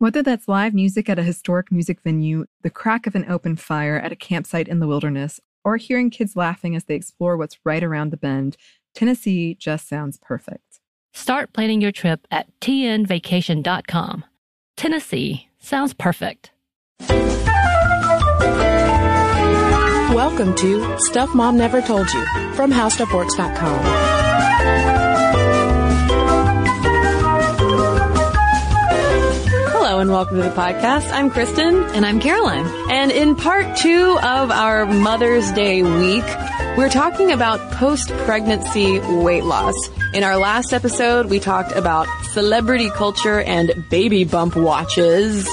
Whether that's live music at a historic music venue, the crack of an open fire at a campsite in the wilderness, or hearing kids laughing as they explore what's right around the bend, Tennessee just sounds perfect. Start planning your trip at tnvacation.com. Tennessee sounds perfect. Welcome to Stuff Mom Never Told You from HowStuffWorks.com. Hello and welcome to the podcast. I'm Kristen. And I'm Caroline. And in part two of our Mother's Day week, we're talking about post-pregnancy weight loss. In our last episode, we talked about celebrity culture and baby bump watches.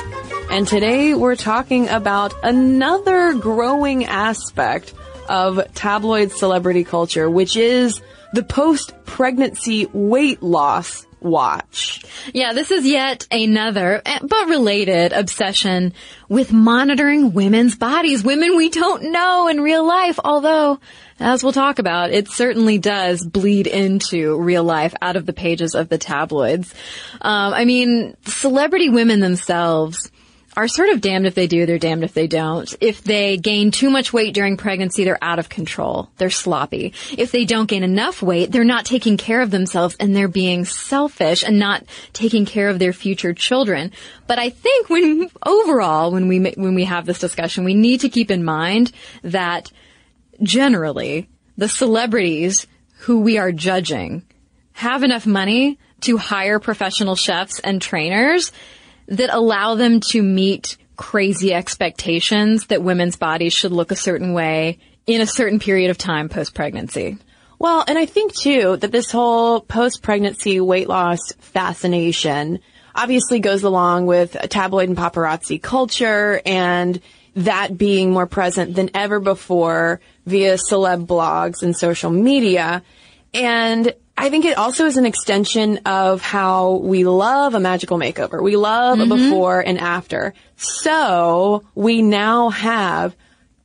And today we're talking about another growing aspect of tabloid celebrity culture, which is the post-pregnancy weight loss watch. Yeah, this is yet another, eh, but related obsession with monitoring women's bodies. Women we don't know in real life, although, as we'll talk about, it certainly does bleed into real life out of the pages of the tabloids. Um, I mean, celebrity women themselves are sort of damned if they do, they're damned if they don't. If they gain too much weight during pregnancy, they're out of control. They're sloppy. If they don't gain enough weight, they're not taking care of themselves and they're being selfish and not taking care of their future children. But I think when overall, when we when we have this discussion, we need to keep in mind that generally the celebrities who we are judging have enough money to hire professional chefs and trainers that allow them to meet crazy expectations that women's bodies should look a certain way in a certain period of time post pregnancy. Well, and I think too that this whole post-pregnancy weight loss fascination obviously goes along with tabloid and paparazzi culture and that being more present than ever before via celeb blogs and social media. And I think it also is an extension of how we love a magical makeover. We love a mm-hmm. before and after. So we now have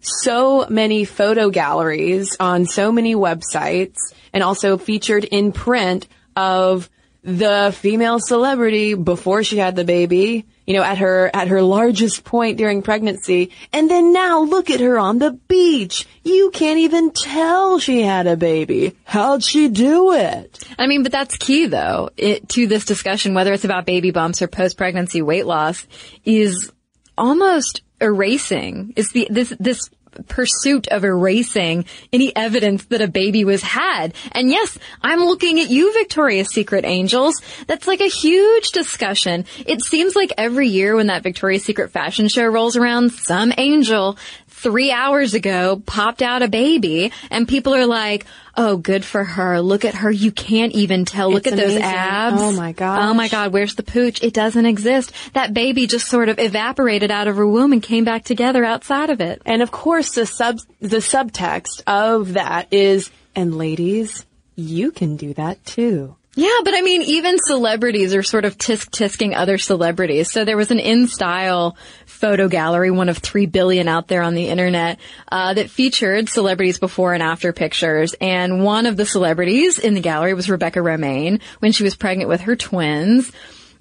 so many photo galleries on so many websites and also featured in print of the female celebrity before she had the baby, you know, at her, at her largest point during pregnancy. And then now look at her on the beach. You can't even tell she had a baby. How'd she do it? I mean, but that's key though, it, to this discussion, whether it's about baby bumps or post-pregnancy weight loss, is almost erasing, is the, this, this pursuit of erasing any evidence that a baby was had. And yes, I'm looking at you, Victoria's Secret angels. That's like a huge discussion. It seems like every year when that Victoria's Secret fashion show rolls around, some angel three hours ago popped out a baby and people are like, Oh, good for her. Look at her. You can't even tell. Look It's at those amazing. Oh abs. Oh my God. Oh my God. Where's the pooch? It doesn't exist. That baby just sort of evaporated out of her womb and came back together outside of it. And of course, the sub the subtext of that is, and ladies, you can do that too. Yeah, but I mean, even celebrities are sort of tisk tisking other celebrities. So there was an InStyle photo gallery, one of three billion out there on the internet, uh, that featured celebrities before and after pictures. And one of the celebrities in the gallery was Rebecca Romijn when she was pregnant with her twins.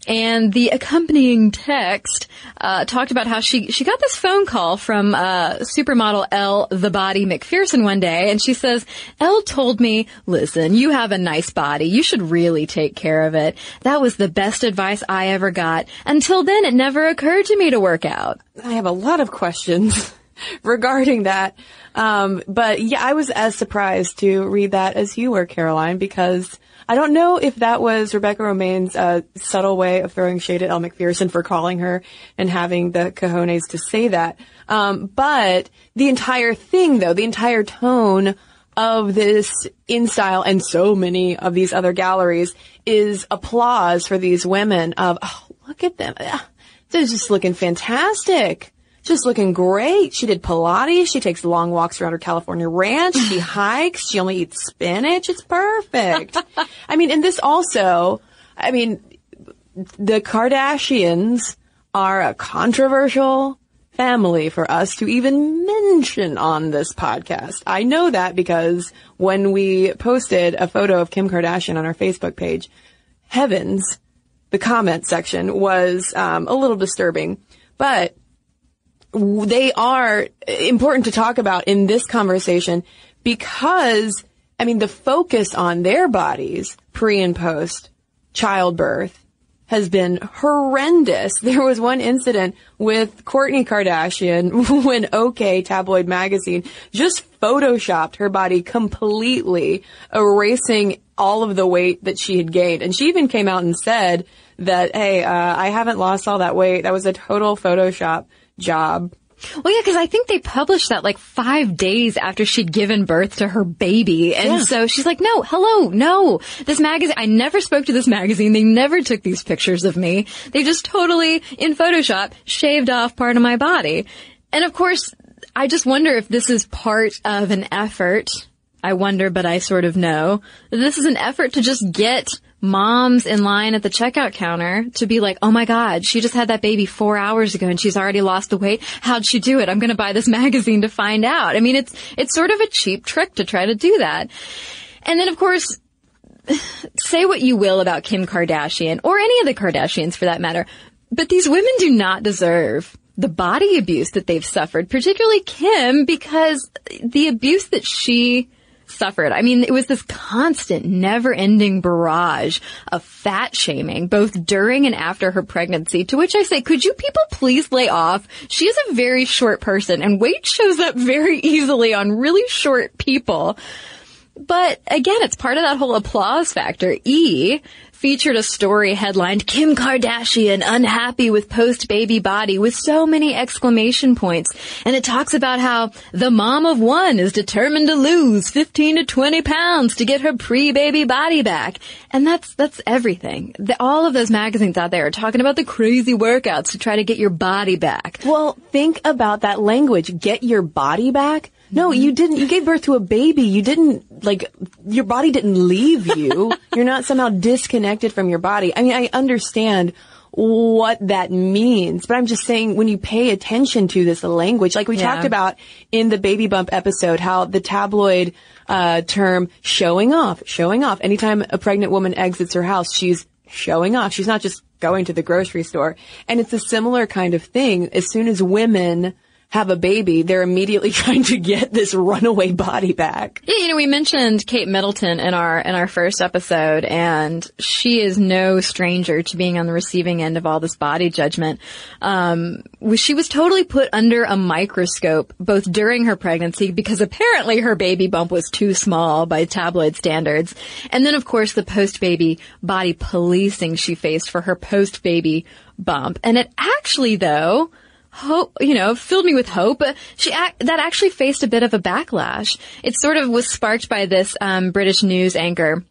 And the accompanying text uh, talked about how she she got this phone call from uh, supermodel Elle the Body McPherson one day, and she says, Elle told me, listen, you have a nice body. You should really take care of it. That was the best advice I ever got. Until then, it never occurred to me to work out." I have a lot of questions regarding that. Um, but yeah, I was as surprised to read that as you were, Caroline, because I don't know if that was Rebecca Romijn's uh, subtle way of throwing shade at Elle McPherson for calling her and having the cojones to say that. Um, but the entire thing, though, the entire tone of this InStyle and so many of these other galleries is applause for these women of, oh, look at them. They're just looking fantastic just looking great. She did Pilates. She takes long walks around her California ranch. She hikes. She only eats spinach. It's perfect. I mean, and this also, I mean, the Kardashians are a controversial family for us to even mention on this podcast. I know that because when we posted a photo of Kim Kardashian on our Facebook page, heavens, the comment section was um, a little disturbing. But they are important to talk about in this conversation because, I mean, the focus on their bodies pre and post childbirth has been horrendous. There was one incident with Kourtney Kardashian when OK tabloid magazine just photoshopped her body completely, erasing all of the weight that she had gained. And she even came out and said that, hey, uh, I haven't lost all that weight. That was a total Photoshop job. Well, yeah, because I think they published that like five days after she'd given birth to her baby. And yeah. so she's like, no, hello, no. This magazine, I never spoke to this magazine. They never took these pictures of me. They just totally, in Photoshop, shaved off part of my body. And of course, I just wonder if this is part of an effort. I wonder, but I sort of know. This is an effort to just get moms in line at the checkout counter to be like, oh my God, she just had that baby four hours ago and she's already lost the weight. How'd she do it? I'm going to buy this magazine to find out. I mean, it's, it's sort of a cheap trick to try to do that. And then of course, say what you will about Kim Kardashian or any of the Kardashians for that matter, but these women do not deserve the body abuse that they've suffered, particularly Kim, because the abuse that she suffered. I mean, it was this constant, never ending barrage of fat shaming, both during and after her pregnancy, to which I say, could you people please lay off? She is a very short person and weight shows up very easily on really short people. But again, it's part of that whole applause factor. E featured a story headlined Kim Kardashian unhappy with post baby body with so many exclamation points. And it talks about how the mom of one is determined to lose 15 to 20 pounds to get her pre-baby body back. And that's, that's everything. The, all of those magazines out there are talking about the crazy workouts to try to get your body back. Well, think about that language. Get your body back. No, mm-hmm. you didn't. You gave birth to a baby. You didn't, like, your body didn't leave you. You're not somehow disconnected from your body. I mean, I understand what that means, but I'm just saying when you pay attention to this language, like we yeah. talked about in the baby bump episode, how the tabloid, uh, term showing off, showing off. Anytime a pregnant woman exits her house, she's showing off. She's not just going to the grocery store. And it's a similar kind of thing. As soon as women, have a baby, they're immediately trying to get this runaway body back. Yeah, you know, we mentioned Kate Middleton in our in our first episode, and she is no stranger to being on the receiving end of all this body judgment. Um, she was totally put under a microscope both during her pregnancy because apparently her baby bump was too small by tabloid standards, and then of course the post baby body policing she faced for her post baby bump. And it actually, though, hope, you know, filled me with hope. She that actually faced a bit of a backlash. It sort of was sparked by this um, British news anchor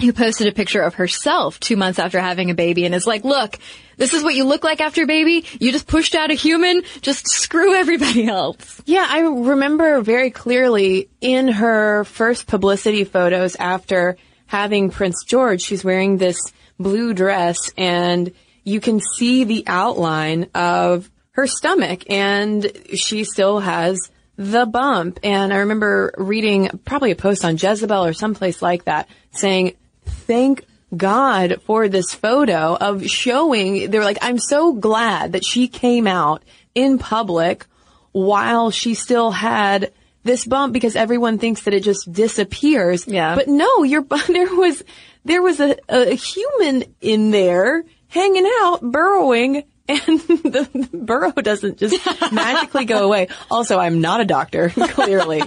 who posted a picture of herself two months after having a baby and is like, look, this is what you look like after a baby. You just pushed out a human. Just screw everybody else. Yeah, I remember very clearly in her first publicity photos after having Prince George, she's wearing this blue dress and you can see the outline of her stomach and she still has the bump. And I remember reading probably a post on Jezebel or someplace like that saying, thank God for this photo of showing, they're like, I'm so glad that she came out in public while she still had this bump because everyone thinks that it just disappears. Yeah. But no, your, there was, there was a, a human in there hanging out, burrowing, and the burrow doesn't just magically go away. Also, I'm not a doctor, clearly.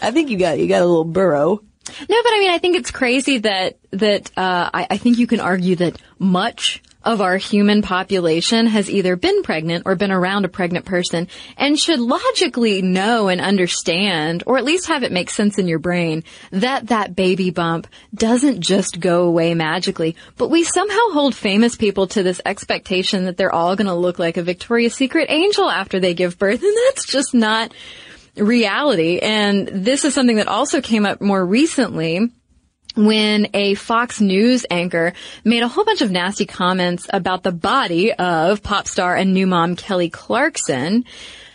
I think you got, you got a little burrow. No, but I mean, I think it's crazy that that uh, I, I think you can argue that much of our human population has either been pregnant or been around a pregnant person and should logically know and understand, or at least have it make sense in your brain, that that baby bump doesn't just go away magically. But we somehow hold famous people to this expectation that they're all going to look like a Victoria's Secret angel after they give birth, and that's just not reality. And this is something that also came up more recently when a Fox News anchor made a whole bunch of nasty comments about the body of pop star and new mom Kelly Clarkson.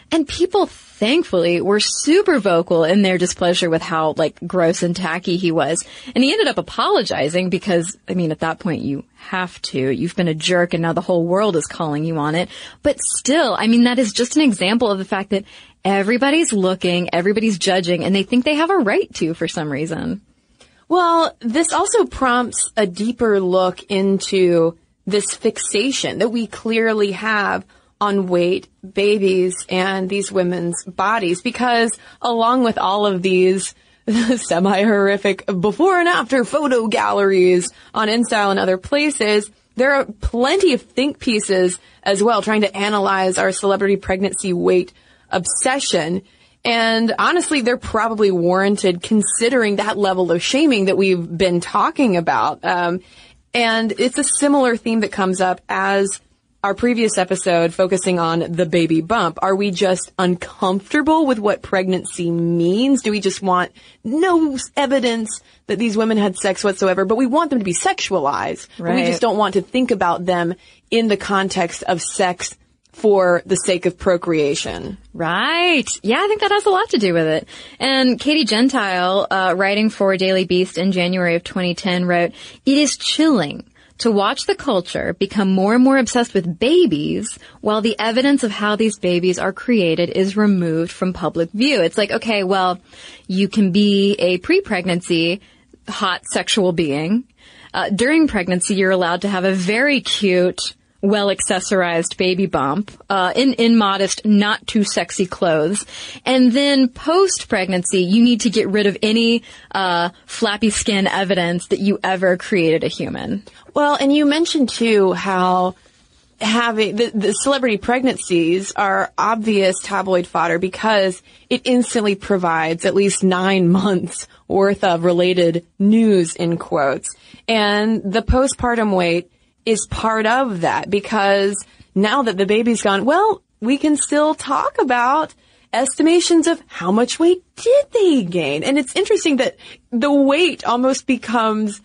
And people thankfully were super vocal in their displeasure with how like gross and tacky he was. And he ended up apologizing because, I mean, at that point you have to. You've been a jerk and now the whole world is calling you on it. But still, I mean, that is just an example of the fact that everybody's looking, everybody's judging, and they think they have a right to for some reason. Well, this also prompts a deeper look into this fixation that we clearly have on weight, babies, and these women's bodies because along with all of these semi-horrific before and after photo galleries on InStyle and other places, there are plenty of think pieces as well trying to analyze our celebrity pregnancy weight obsession. And honestly, they're probably warranted considering that level of shaming that we've been talking about. Um, and it's a similar theme that comes up as our previous episode focusing on the baby bump. Are we just uncomfortable with what pregnancy means? Do we just want no evidence that these women had sex whatsoever, but we want them to be sexualized? But we just don't want to think about them in the context of sex for the sake of procreation. Right. Yeah, I think that has a lot to do with it. And Katie Gentile, uh, writing for Daily Beast in January of 2010 wrote, It is chilling to watch the culture become more and more obsessed with babies while the evidence of how these babies are created is removed from public view. It's like, okay, well, you can be a pre-pregnancy hot sexual being. Uh, during pregnancy, you're allowed to have a very cute, well accessorized baby bump, uh, in, in modest, not too sexy clothes. And then post pregnancy, you need to get rid of any, uh, flappy skin evidence that you ever created a human. Well, and you mentioned too how having the, the celebrity pregnancies are obvious tabloid fodder because it instantly provides at least nine months worth of related news in quotes. And the postpartum weight is part of that because now that the baby's gone, well, we can still talk about estimations of how much weight did they gain. And it's interesting that the weight almost becomes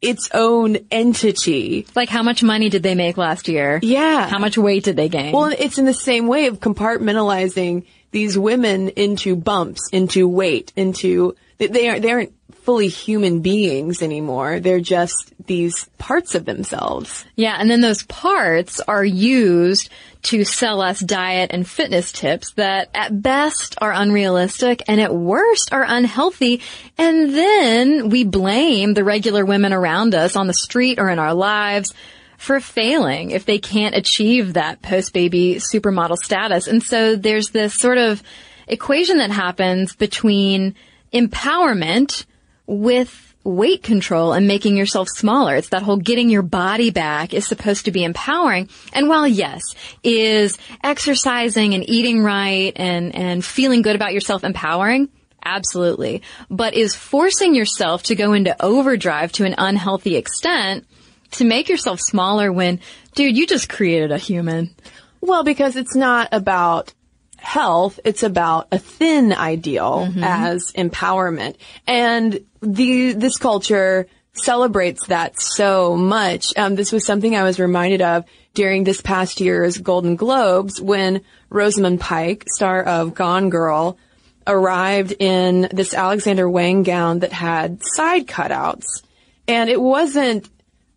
its own entity. Like how much money did they make last year? Yeah. How much weight did they gain? Well, it's in the same way of compartmentalizing these women into bumps, into weight, into they- aren't they aren't fully human beings anymore. They're just these parts of themselves. Yeah, and then those parts are used to sell us diet and fitness tips that at best are unrealistic and at worst are unhealthy. And then we blame the regular women around us on the street or in our lives for failing if they can't achieve that post-baby supermodel status. And so there's this sort of equation that happens between empowerment with weight control and making yourself smaller. It's that whole getting your body back is supposed to be empowering. And while yes, is exercising and eating right and, and feeling good about yourself empowering? Absolutely. But is forcing yourself to go into overdrive to an unhealthy extent to make yourself smaller when, dude, you just created a human. Well, because it's not about health, it's about a thin ideal as empowerment. And the, this culture celebrates that so much. Um, this was something I was reminded of during this past year's Golden Globes when Rosamund Pike, star of Gone Girl, arrived in this Alexander Wang gown that had side cutouts. And it wasn't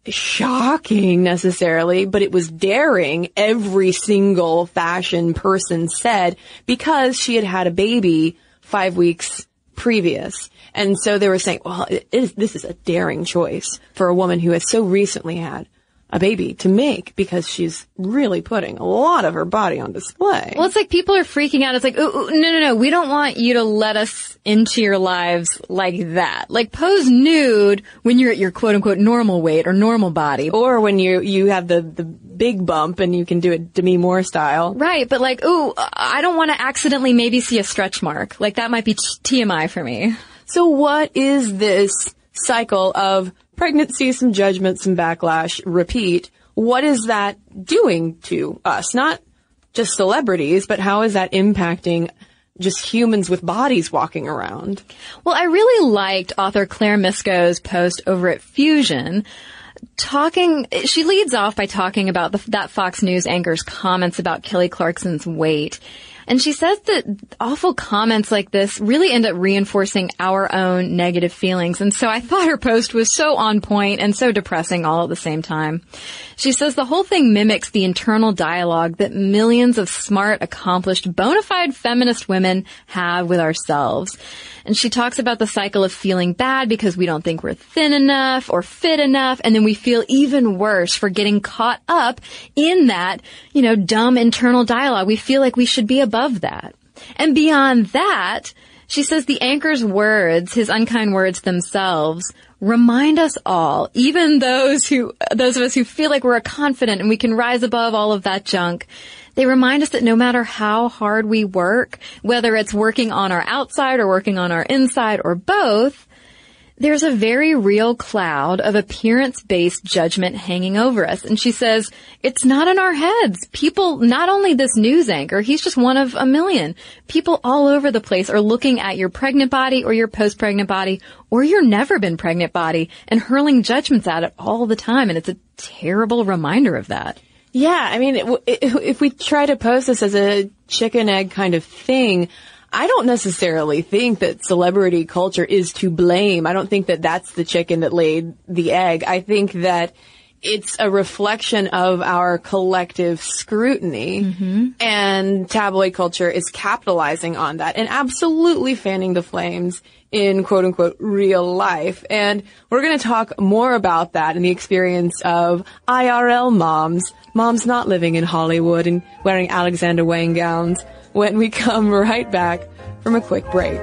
shocking necessarily, but it was daring, every single fashion person said, because she had had a baby five weeks previous. And so they were saying, well, this is a daring choice for a woman who has so recently had a baby to make because she's really putting a lot of her body on display. Well, it's like people are freaking out. It's like, ooh, ooh, no, no, no. We don't want you to let us into your lives like that. Like pose nude when you're at your quote unquote normal weight or normal body. Or when you, you have the, the big bump and you can do it Demi Moore style. Right. But like, ooh, I don't want to accidentally maybe see a stretch mark. Like that might be TMI for me. So what is this cycle of pregnancy, some judgment, some backlash, repeat. What is that doing to us? Not just celebrities, but how is that impacting just humans with bodies walking around? Well, I really liked author Claire Mysko's post over at Fusion talking, she leads off by talking about the, that Fox News anchor's comments about Kelly Clarkson's weight. And she says that awful comments like this really end up reinforcing our own negative feelings. And so I thought her post was so on point and so depressing all at the same time. She says the whole thing mimics the internal dialogue that millions of smart, accomplished, bona fide feminist women have with ourselves. And she talks about the cycle of feeling bad because we don't think we're thin enough or fit enough. And then we feel even worse for getting caught up in that, you know, dumb internal dialogue. We feel like we should be above that. And beyond that, she says the anchor's words, his unkind words themselves, remind us all, even those who, those of us who feel like we're confident and we can rise above all of that junk, they remind us that no matter how hard we work, whether it's working on our outside or working on our inside or both, there's a very real cloud of appearance-based judgment hanging over us. And she says, it's not in our heads. People, not only this news anchor, he's just one of a million. People all over the place are looking at your pregnant body or your post-pregnant body or your never been pregnant body and hurling judgments at it all the time. And it's a terrible reminder of that. Yeah, I mean, if we try to pose this as a chicken egg kind of thing, I don't necessarily think that celebrity culture is to blame. I don't think that that's the chicken that laid the egg. I think that it's a reflection of our collective scrutiny mm-hmm. and tabloid culture is capitalizing on that and absolutely fanning the flames in quote unquote real life. And we're going to talk more about that in the experience of IRL moms, moms not living in Hollywood and wearing Alexander Wang gowns when we come right back from a quick break.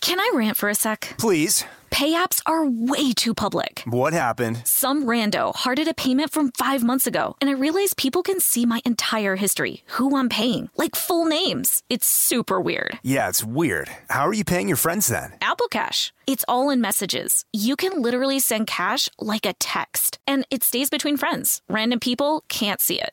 Can I rant for a sec? Please. Pay apps are way too public. What happened? Some rando hearted a payment from five months ago, and I realized people can see my entire history, who I'm paying, like full names. It's super weird. Yeah, it's weird. How are you paying your friends then? Apple Cash. It's all in messages. You can literally send cash like a text, and it stays between friends. Random people can't see it.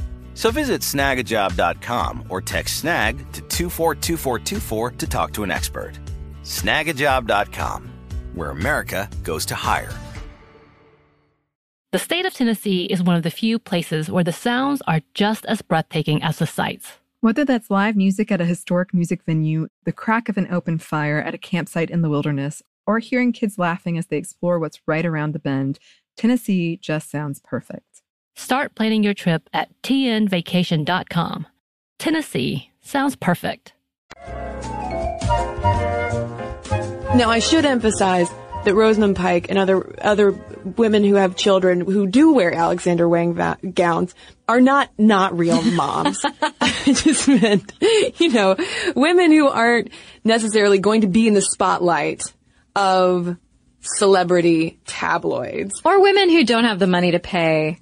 So visit snagajob.com or text snag to 242424 to talk to an expert. Snagajob.com, where America goes to hire. The state of Tennessee is one of the few places where the sounds are just as breathtaking as the sights. Whether that's live music at a historic music venue, the crack of an open fire at a campsite in the wilderness, or hearing kids laughing as they explore what's right around the bend, Tennessee just sounds perfect. Start planning your trip at tnvacation.com. Tennessee sounds perfect. Now, I should emphasize that Rosamund Pike and other other women who have children who do wear Alexander Wang va- gowns are not not real moms. I just meant, you know, women who aren't necessarily going to be in the spotlight of celebrity tabloids. Or women who don't have the money to pay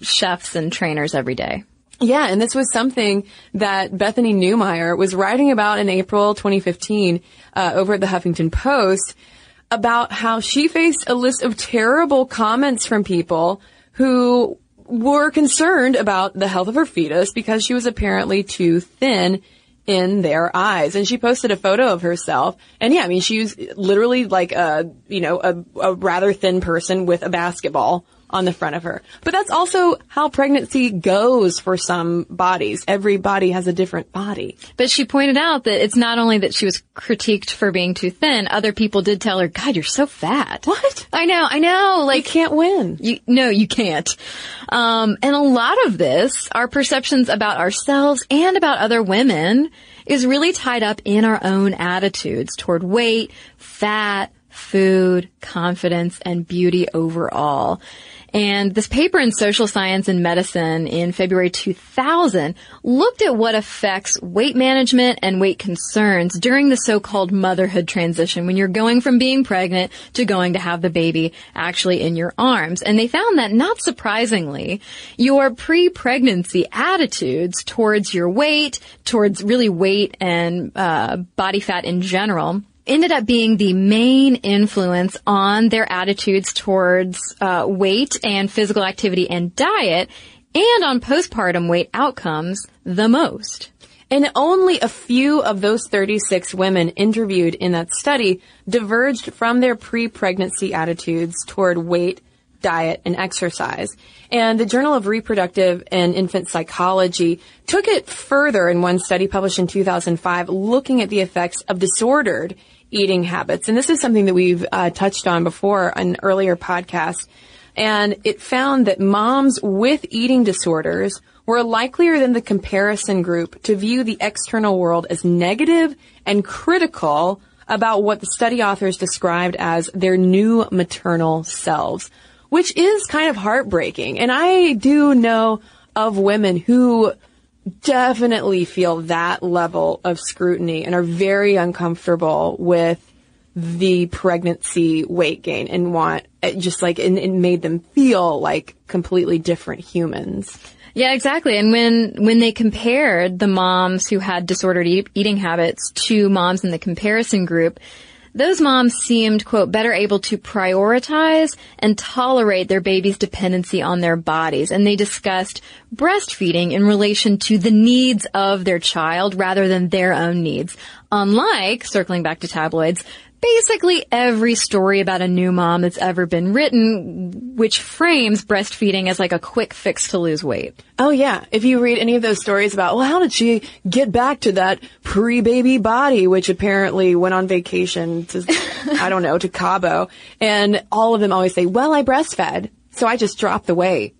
chefs and trainers every day. Yeah, and this was something that Bethany Newmeyer was writing about in April 2015 uh, over at the Huffington Post about how she faced a list of terrible comments from people who were concerned about the health of her fetus because she was apparently too thin in their eyes. And she posted a photo of herself. And yeah, I mean, she was literally like a, you know, a, a rather thin person with a basketball on the front of her. But that's also how pregnancy goes for some bodies. Every body has a different body. But she pointed out that it's not only that she was critiqued for being too thin, other people did tell her, God, you're so fat. What? I know, I know. Like, you can't win. You, no, you can't. Um, and a lot of this, our perceptions about ourselves and about other women is really tied up in our own attitudes toward weight, fat, food, confidence, and beauty overall. And this paper in Social Science and Medicine in February 2000 looked at what affects weight management and weight concerns during the so-called motherhood transition when you're going from being pregnant to going to have the baby actually in your arms. And they found that not surprisingly, your pre-pregnancy attitudes towards your weight, towards really weight and uh, body fat in general, ended up being the main influence on their attitudes towards uh, weight and physical activity and diet, and on postpartum weight outcomes the most. And only a few of those 36 women interviewed in that study diverged from their pre-pregnancy attitudes toward weight, diet, and exercise. And the Journal of Reproductive and Infant Psychology took it further in one study published in 2005 looking at the effects of disordered eating habits. And this is something that we've uh, touched on before on earlier podcast. And it found that moms with eating disorders were likelier than the comparison group to view the external world as negative and critical about what the study authors described as their new maternal selves, which is kind of heartbreaking. And I do know of women who definitely feel that level of scrutiny and are very uncomfortable with the pregnancy weight gain and want it just like it, made them feel like completely different humans. Yeah, exactly. And when when they compared the moms who had disordered eat, eating habits to moms in the comparison group, those moms seemed, quote, better able to prioritize and tolerate their baby's dependency on their bodies. And they discussed breastfeeding in relation to the needs of their child rather than their own needs. Unlike, circling back to tabloids, basically every story about a new mom that's ever been written, which frames breastfeeding as like a quick fix to lose weight. Oh yeah. If you read any of those stories about, well, how did she get back to that pre-baby body, which apparently went on vacation to, I don't know, to Cabo. And all of them always say, well, I breastfed. So I just dropped the weight.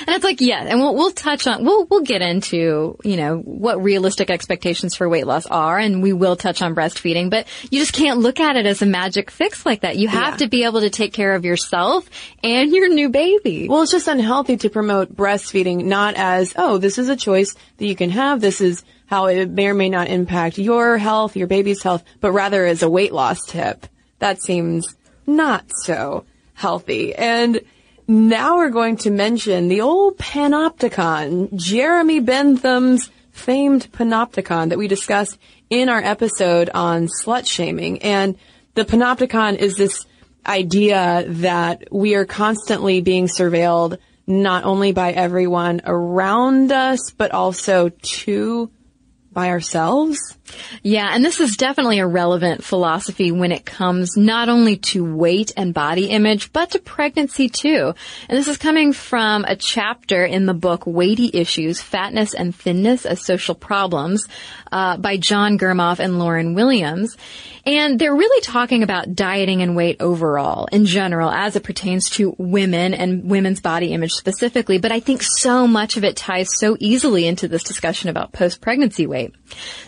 And it's like, yeah, and we'll, we'll touch on, we'll, we'll get into, you know, what realistic expectations for weight loss are, and we will touch on breastfeeding, but you just can't look at it as a magic fix like that. You have Yeah. to be able to take care of yourself and your new baby. Well, it's just unhealthy to promote breastfeeding not as, oh, this is a choice that you can have. This is how it may or may not impact your health, your baby's health, but rather as a weight loss tip. That seems not so healthy. And now we're going to mention the old panopticon, Jeremy Bentham's famed panopticon that we discussed in our episode on slut shaming. And the panopticon is this idea that we are constantly being surveilled not only by everyone around us, but also to by ourselves. Yeah, and this is definitely a relevant philosophy when it comes not only to weight and body image, but to pregnancy too. And this is coming from a chapter in the book Weighty Issues, Fatness and Thinness as Social Problems uh, by John Germov and Lauren Williams. And they're really talking about dieting and weight overall, in general, as it pertains to women and women's body image specifically. But I think so much of it ties so easily into this discussion about post-pregnancy weight.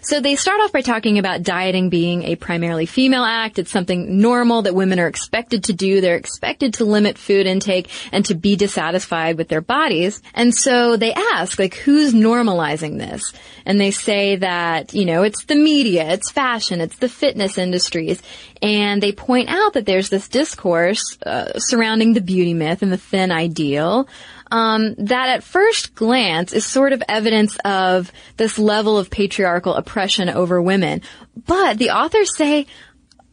So they start off by talking about dieting being a primarily female act. It's something normal that women are expected to do. They're expected to limit food intake and to be dissatisfied with their bodies. And so they ask, like, who's normalizing this? And they say that, you know, it's the media, it's fashion, it's the fitness industries. And they point out that there's this discourse uh, surrounding the beauty myth and the thin ideal um, that at first glance is sort of evidence of this level of patriarchal oppression over women. But the authors say,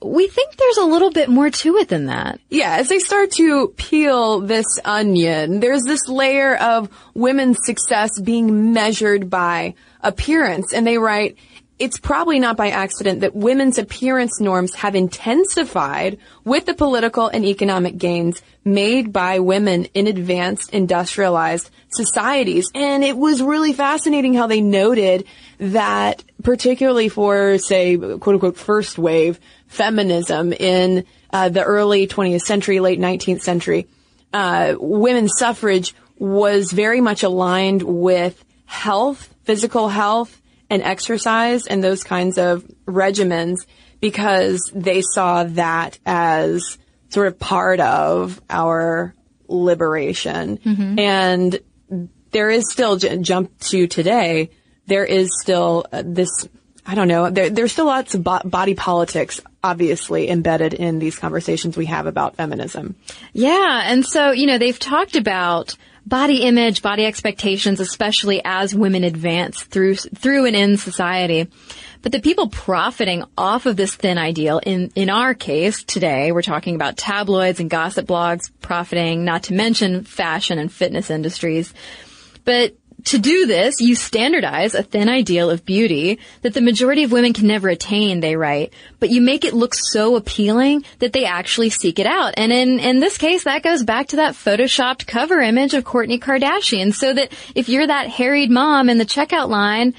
we think there's a little bit more to it than that. Yeah, as they start to peel this onion, there's this layer of women's success being measured by appearance. And they write, it's probably not by accident that women's appearance norms have intensified with the political and economic gains made by women in advanced industrialized societies. And it was really fascinating how they noted that particularly for, say, quote unquote, first wave feminism in uh, the early 20th century, late 19th century, uh, women's suffrage was very much aligned with health, physical health, and exercise and those kinds of regimens because they saw that as sort of part of our liberation. Mm-hmm. And there is still, jump to today, there is still uh, this, I don't know, there, there's still lots of bo- body politics obviously embedded in these conversations we have about feminism. Yeah. And so, you know, they've talked about body image, body expectations, especially as women advance through, through and in society. But the people profiting off of this thin ideal, in, in our case today, we're talking about tabloids and gossip blogs profiting, not to mention fashion and fitness industries. But to do this, you standardize a thin ideal of beauty that the majority of women can never attain, they write, but you make it look so appealing that they actually seek it out. And in, in this case, that goes back to that photoshopped cover image of Kourtney Kardashian, so that if you're that harried mom in the checkout line,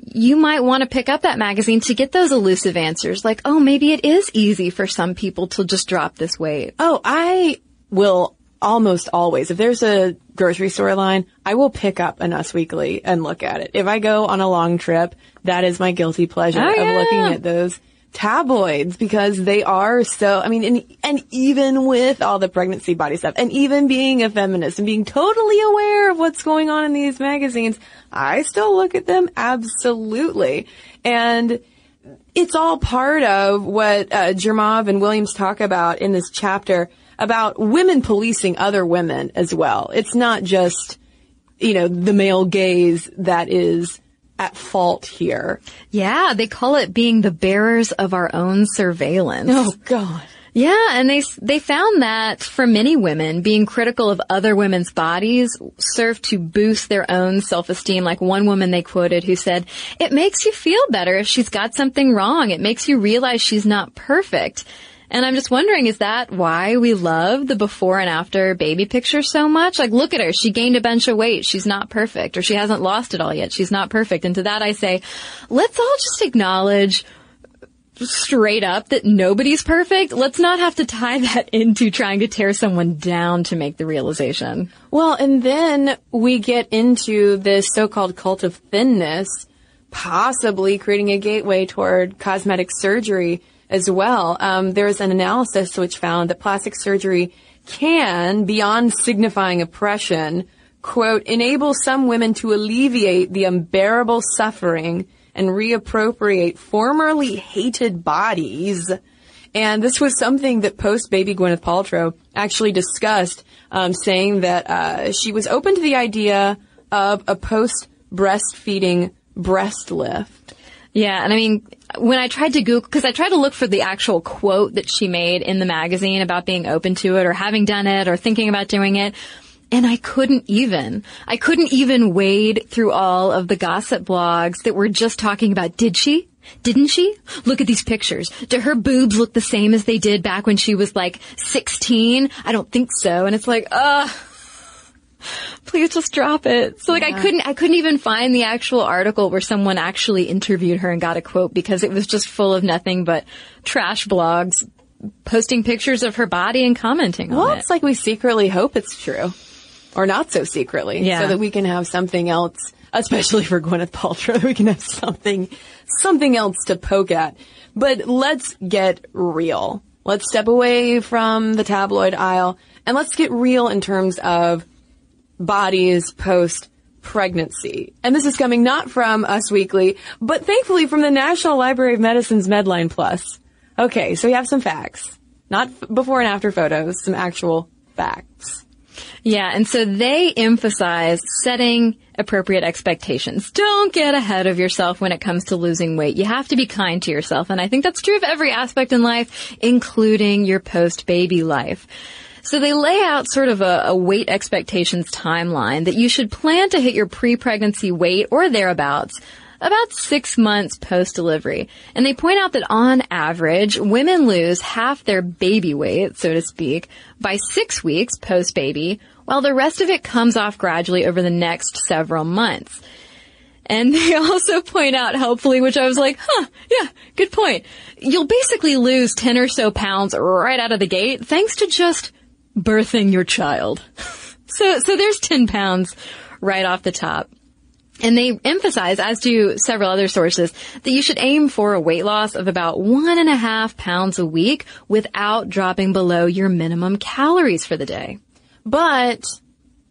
you might want to pick up that magazine to get those elusive answers, like, oh, maybe it is easy for some people to just drop this weight. Oh, I will almost always, if there's a grocery store line, I will pick up an Us Weekly and look at it. If I go on a long trip, that is my guilty pleasure oh, of yeah. looking at those tabloids because they are so, I mean, and, and even with all the pregnancy body stuff and even being a feminist and being totally aware of what's going on in these magazines, I still look at them absolutely. And it's all part of what uh, Jermov and Williams talk about in this chapter about women policing other women as well. It's not just, you know, the male gaze that is at fault here. Yeah, they call it being the bearers of our own surveillance. Oh God. Yeah, and they they found that for many women, being critical of other women's bodies served to boost their own self-esteem. Like one woman they quoted who said, "It makes you feel better if she's got something wrong. It makes you realize she's not perfect." And I'm just wondering, is that why we love the before and after baby picture so much? Like, look at her. She gained a bunch of weight. She's not perfect. Or she hasn't lost it all yet. She's not perfect. And to that I say, let's all just acknowledge straight up that nobody's perfect. Let's not have to tie that into trying to tear someone down to make the realization. Well, and then we get into this so-called cult of thinness, possibly creating a gateway toward cosmetic surgery as well. Um, an analysis which found that plastic surgery can, beyond signifying oppression, quote, enable some women to alleviate the unbearable suffering and reappropriate formerly hated bodies. And this was something that post baby Gwyneth Paltrow actually discussed, um, saying that uh, she was open to the idea of a post breastfeeding breast lift. Yeah, and I mean, when I tried to Google, because I tried to look for the actual quote that she made in the magazine about being open to it or having done it or thinking about doing it, and I couldn't even. I couldn't even wade through all of the gossip blogs that were just talking about, did she? Didn't she? Look at these pictures. Do her boobs look the same as they did back when she was like 16? I don't think so. And it's like, ugh please just drop it. So like yeah. I couldn't, I couldn't even find the actual article where someone actually interviewed her and got a quote because it was just full of nothing but trash blogs posting pictures of her body and commenting well, on it. Well, it's like we secretly hope it's true or not so secretly yeah. so that we can have something else especially for Gwyneth Paltrow. We can have something, something else to poke at. But let's get real. Let's step away from the tabloid aisle and let's get real in terms of bodies post pregnancy. And this is coming not from Us Weekly, but thankfully from the National Library of Medicine's Medline Plus. Okay, so we have some facts. Not f- before and after photos, some actual facts. Yeah, and so they emphasize setting appropriate expectations. Don't get ahead of yourself when it comes to losing weight. You have to be kind to yourself, and I think that's true of every aspect in life, including your post-baby life. So they lay out sort of a, a, weight expectations timeline that you should plan to hit your pre-pregnancy weight or thereabouts about six months post-delivery. And they point out that on average, women lose half their baby weight, so to speak, by six weeks post-baby, while the rest of it comes off gradually over the next several months. And they also point out helpfully, which I was like, huh, yeah, good point. You'll basically lose 10 or so pounds right out of the gate thanks to just birthing your child. so, so there's 10 pounds right off the top. And they emphasize, as do several other sources, that you should aim for a weight loss of about one and a half pounds a week without dropping below your minimum calories for the day. But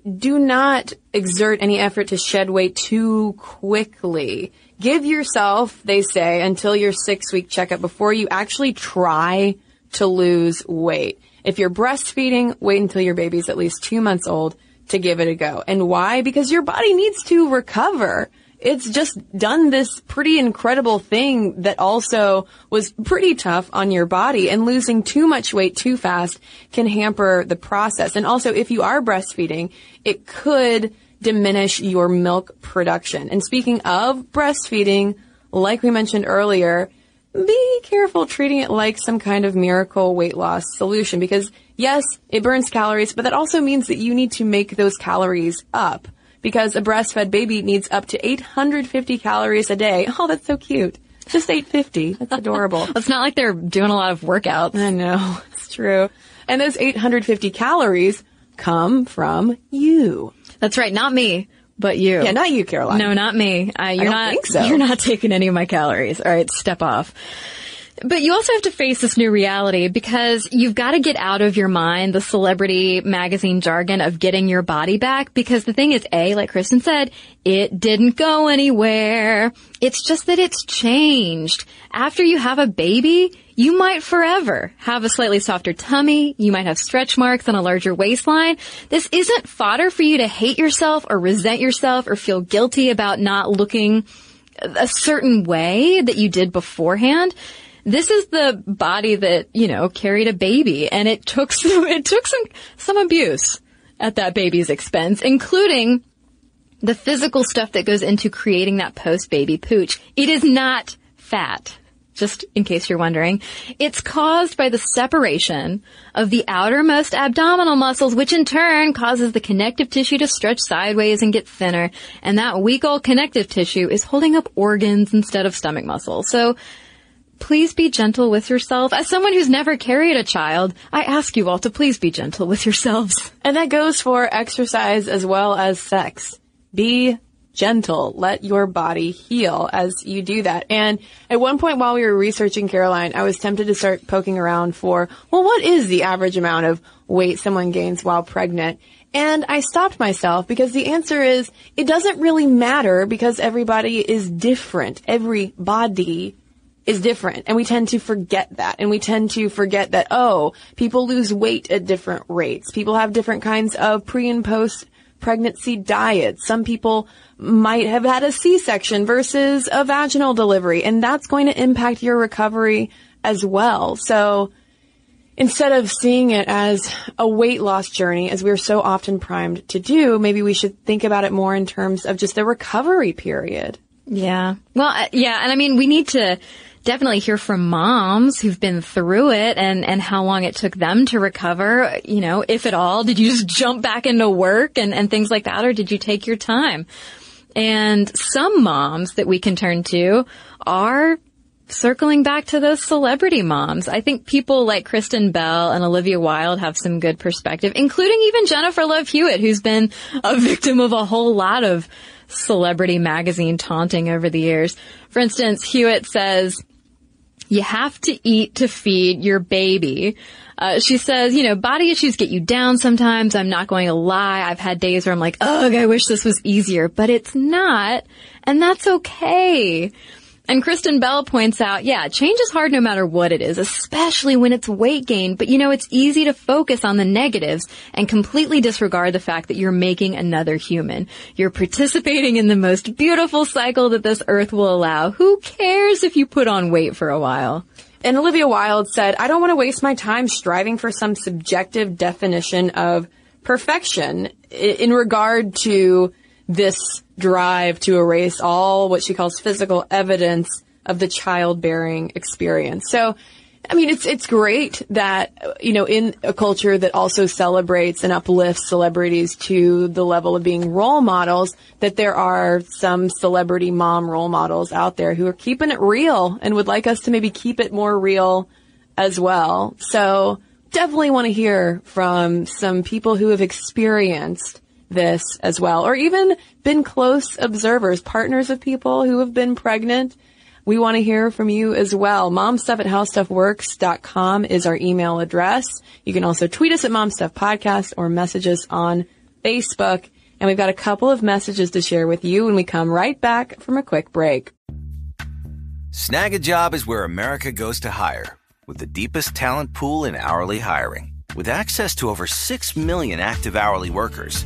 do not exert any effort to shed weight too quickly. Give yourself, they say, until your six week checkup before you actually try to lose weight. If you're breastfeeding, wait until your baby's at least two months old to give it a go. And why? Because your body needs to recover. It's just done this pretty incredible thing that also was pretty tough on your body and losing too much weight too fast can hamper the process. And also if you are breastfeeding, it could diminish your milk production. And speaking of breastfeeding, like we mentioned earlier, be careful treating it like some kind of miracle weight loss solution because yes, it burns calories, but that also means that you need to make those calories up because a breastfed baby needs up to 850 calories a day. Oh, that's so cute. Just 850. That's adorable. it's not like they're doing a lot of workouts. I know. It's true. And those 850 calories come from you. That's right. Not me. But you. Yeah, not you, Caroline. No, not me. Uh, you're not. So. You're not taking any of my calories. All right, step off. But you also have to face this new reality because you've got to get out of your mind the celebrity magazine jargon of getting your body back because the thing is, A, like Kristen said, it didn't go anywhere. It's just that it's changed. After you have a baby, you might forever have a slightly softer tummy. You might have stretch marks and a larger waistline. This isn't fodder for you to hate yourself or resent yourself or feel guilty about not looking a certain way that you did beforehand this is the body that, you know, carried a baby and it took some, it took some, some abuse at that baby's expense, including the physical stuff that goes into creating that post-baby pooch. It is not fat. Just in case you're wondering. It's caused by the separation of the outermost abdominal muscles, which in turn causes the connective tissue to stretch sideways and get thinner. And that weak old connective tissue is holding up organs instead of stomach muscles. So please be gentle with yourself. As someone who's never carried a child, I ask you all to please be gentle with yourselves. And that goes for exercise as well as sex. Be gentle. Let your body heal as you do that. And at one point while we were researching Caroline, I was tempted to start poking around for, well, what is the average amount of weight someone gains while pregnant? And I stopped myself because the answer is it doesn't really matter because everybody is different. Every body is different. And we tend to forget that. And we tend to forget that, oh, people lose weight at different rates. People have different kinds of pre and post pregnancy diets. Some people might have had a C-section versus a vaginal delivery. And that's going to impact your recovery as well. So instead of seeing it as a weight loss journey, as we're so often primed to do, maybe we should think about it more in terms of just the recovery period. Yeah. Well, uh, yeah. And I mean, we need to, definitely hear from moms who've been through it and, and how long it took them to recover, you know, if at all. Did you just jump back into work and, and things like that, or did you take your time? And some moms that we can turn to are circling back to those celebrity moms. I think people like Kristen Bell and Olivia Wilde have some good perspective, including even Jennifer Love Hewitt, who's been a victim of a whole lot of celebrity magazine taunting over the years. For instance, Hewitt says, you have to eat to feed your baby. Uh, she says, you know, body issues get you down sometimes. I'm not going to lie. I've had days where I'm like, ugh, I wish this was easier, but it's not. And that's okay. And Kristen Bell points out, yeah, change is hard no matter what it is, especially when it's weight gain. But you know, it's easy to focus on the negatives and completely disregard the fact that you're making another human. You're participating in the most beautiful cycle that this earth will allow. Who cares if you put on weight for a while? And Olivia Wilde said, I don't want to waste my time striving for some subjective definition of perfection in regard to this drive to erase all what she calls physical evidence of the childbearing experience. So, I mean, it's, it's great that, you know, in a culture that also celebrates and uplifts celebrities to the level of being role models, that there are some celebrity mom role models out there who are keeping it real and would like us to maybe keep it more real as well. So definitely want to hear from some people who have experienced this as well, or even been close observers, partners of people who have been pregnant. We want to hear from you as well. Momstuff at howstuffworks.com is our email address. You can also tweet us at Momstuff Podcast or message us on Facebook. And we've got a couple of messages to share with you when we come right back from a quick break. Snagajob is where America goes to hire, with the deepest talent pool in hourly hiring. With access to over 6 million active hourly workers,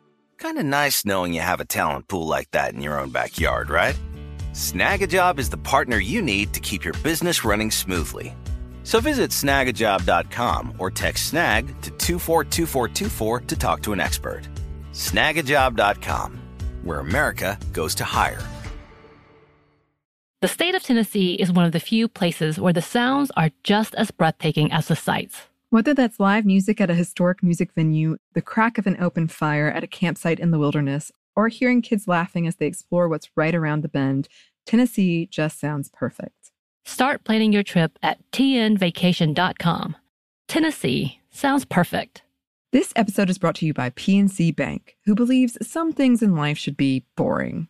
Kind of nice knowing you have a talent pool like that in your own backyard, right? Snagajob is the partner you need to keep your business running smoothly. So visit snagajob.com or text snag to 242424 to talk to an expert. Snagajob.com, where America goes to hire. The state of Tennessee is one of the few places where the sounds are just as breathtaking as the sights. Whether that's live music at a historic music venue, the crack of an open fire at a campsite in the wilderness, or hearing kids laughing as they explore what's right around the bend, Tennessee just sounds perfect. Start planning your trip at tnvacation.com. Tennessee sounds perfect. This episode is brought to you by PNC Bank, who believes some things in life should be boring,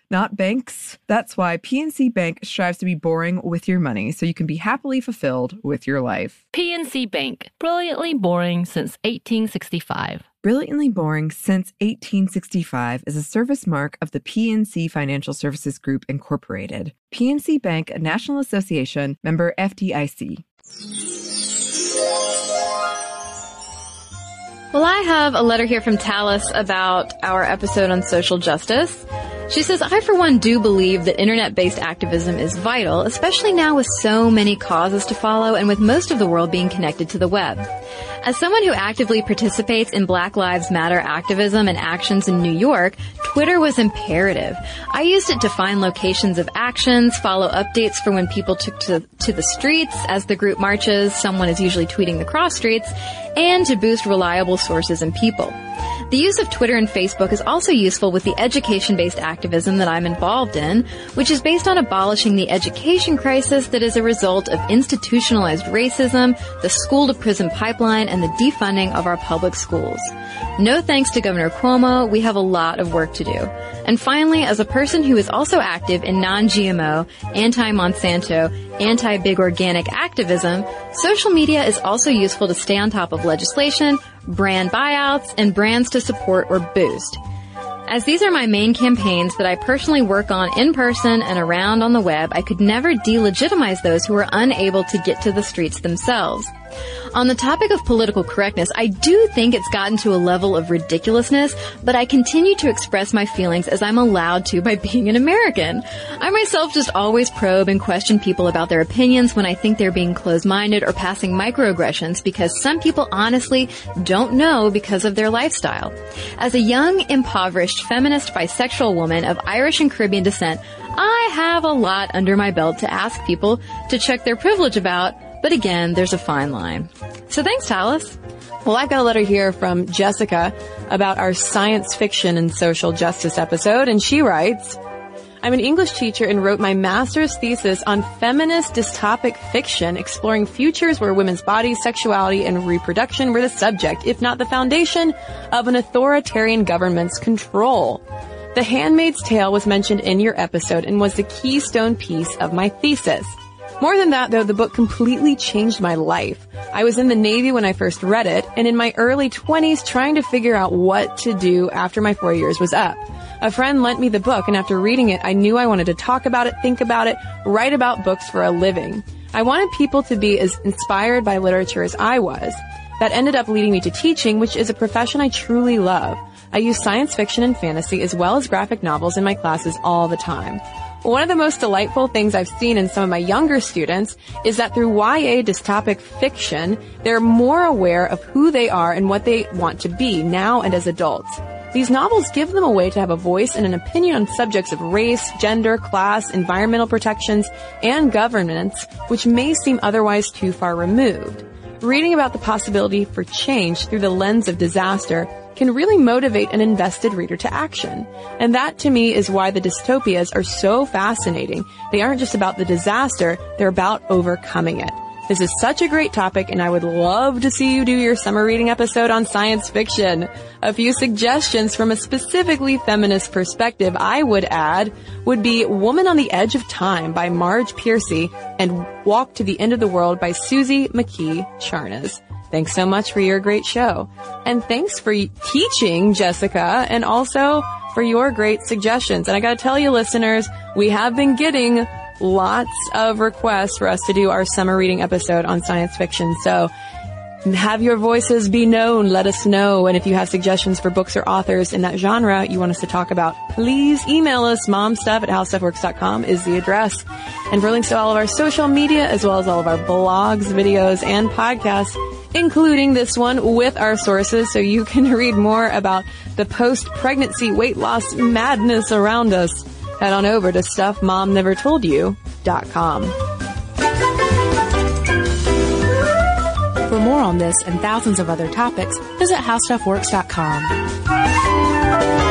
not banks. That's why PNC Bank strives to be boring with your money so you can be happily fulfilled with your life. PNC Bank, brilliantly boring since 1865. Brilliantly Boring Since 1865 is a service mark of the PNC Financial Services Group, Incorporated. PNC Bank, a National Association, member FDIC. Well, I have a letter here from Talus about our episode on social justice. She says, I for one do believe that internet-based activism is vital, especially now with so many causes to follow and with most of the world being connected to the web. As someone who actively participates in Black Lives Matter activism and actions in New York, Twitter was imperative. I used it to find locations of actions, follow updates for when people took to, to the streets. As the group marches, someone is usually tweeting the cross streets, and to boost reliable sources and people. The use of Twitter and Facebook is also useful with the education-based activism that I'm involved in, which is based on abolishing the education crisis that is a result of institutionalized racism, the school to prison pipeline, and the defunding of our public schools. No thanks to Governor Cuomo, we have a lot of work to do. And finally, as a person who is also active in non-GMO, anti-Monsanto, anti-big organic activism, social media is also useful to stay on top of legislation, brand buyouts, and brands to support or boost. As these are my main campaigns that I personally work on in person and around on the web, I could never delegitimize those who are unable to get to the streets themselves. On the topic of political correctness, I do think it's gotten to a level of ridiculousness, but I continue to express my feelings as I'm allowed to by being an American. I myself just always probe and question people about their opinions when I think they're being closed-minded or passing microaggressions because some people honestly don't know because of their lifestyle. As a young, impoverished, feminist, bisexual woman of Irish and Caribbean descent, I have a lot under my belt to ask people to check their privilege about, but again, there's a fine line. So thanks, Talis. Well, I got a letter here from Jessica about our science fiction and social justice episode, and she writes, I'm an English teacher and wrote my master's thesis on feminist dystopic fiction, exploring futures where women's bodies, sexuality, and reproduction were the subject, if not the foundation, of an authoritarian government's control. The Handmaid's Tale was mentioned in your episode and was the keystone piece of my thesis. More than that, though, the book completely changed my life. I was in the Navy when I first read it, and in my early 20s trying to figure out what to do after my four years was up. A friend lent me the book, and after reading it, I knew I wanted to talk about it, think about it, write about books for a living. I wanted people to be as inspired by literature as I was. That ended up leading me to teaching, which is a profession I truly love. I use science fiction and fantasy as well as graphic novels in my classes all the time. One of the most delightful things I've seen in some of my younger students is that through YA dystopic fiction, they're more aware of who they are and what they want to be now and as adults. These novels give them a way to have a voice and an opinion on subjects of race, gender, class, environmental protections, and governance, which may seem otherwise too far removed. Reading about the possibility for change through the lens of disaster can really motivate an invested reader to action. And that to me is why the dystopias are so fascinating. They aren't just about the disaster, they're about overcoming it. This is such a great topic and I would love to see you do your summer reading episode on science fiction. A few suggestions from a specifically feminist perspective I would add would be Woman on the Edge of Time by Marge Piercy and Walk to the End of the World by Suzy McKee Charnas. Thanks so much for your great show. And thanks for teaching, Jessica, and also for your great suggestions. And I gotta tell you, listeners, we have been getting lots of requests for us to do our summer reading episode on science fiction. So have your voices be known. Let us know. And if you have suggestions for books or authors in that genre you want us to talk about, please email us. Momstuff at howstuffworks.com is the address. And for links to all of our social media, as well as all of our blogs, videos, and podcasts, including this one with our sources so you can read more about the post-pregnancy weight loss madness around us. Head on over to stuffmomnevertoldyou.com. For more on this and thousands of other topics, visit howstuffworks.com.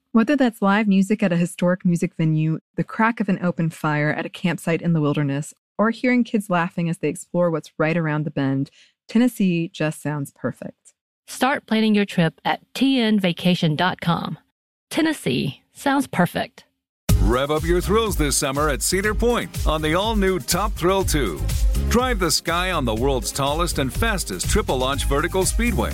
Whether that's live music at a historic music venue, the crack of an open fire at a campsite in the wilderness, or hearing kids laughing as they explore what's right around the bend, Tennessee just sounds perfect. Start planning your trip at tnvacation.com. Tennessee sounds perfect. Rev up your thrills this summer at Cedar Point on the all new Top Thrill 2. Drive the sky on the world's tallest and fastest triple launch vertical speedway.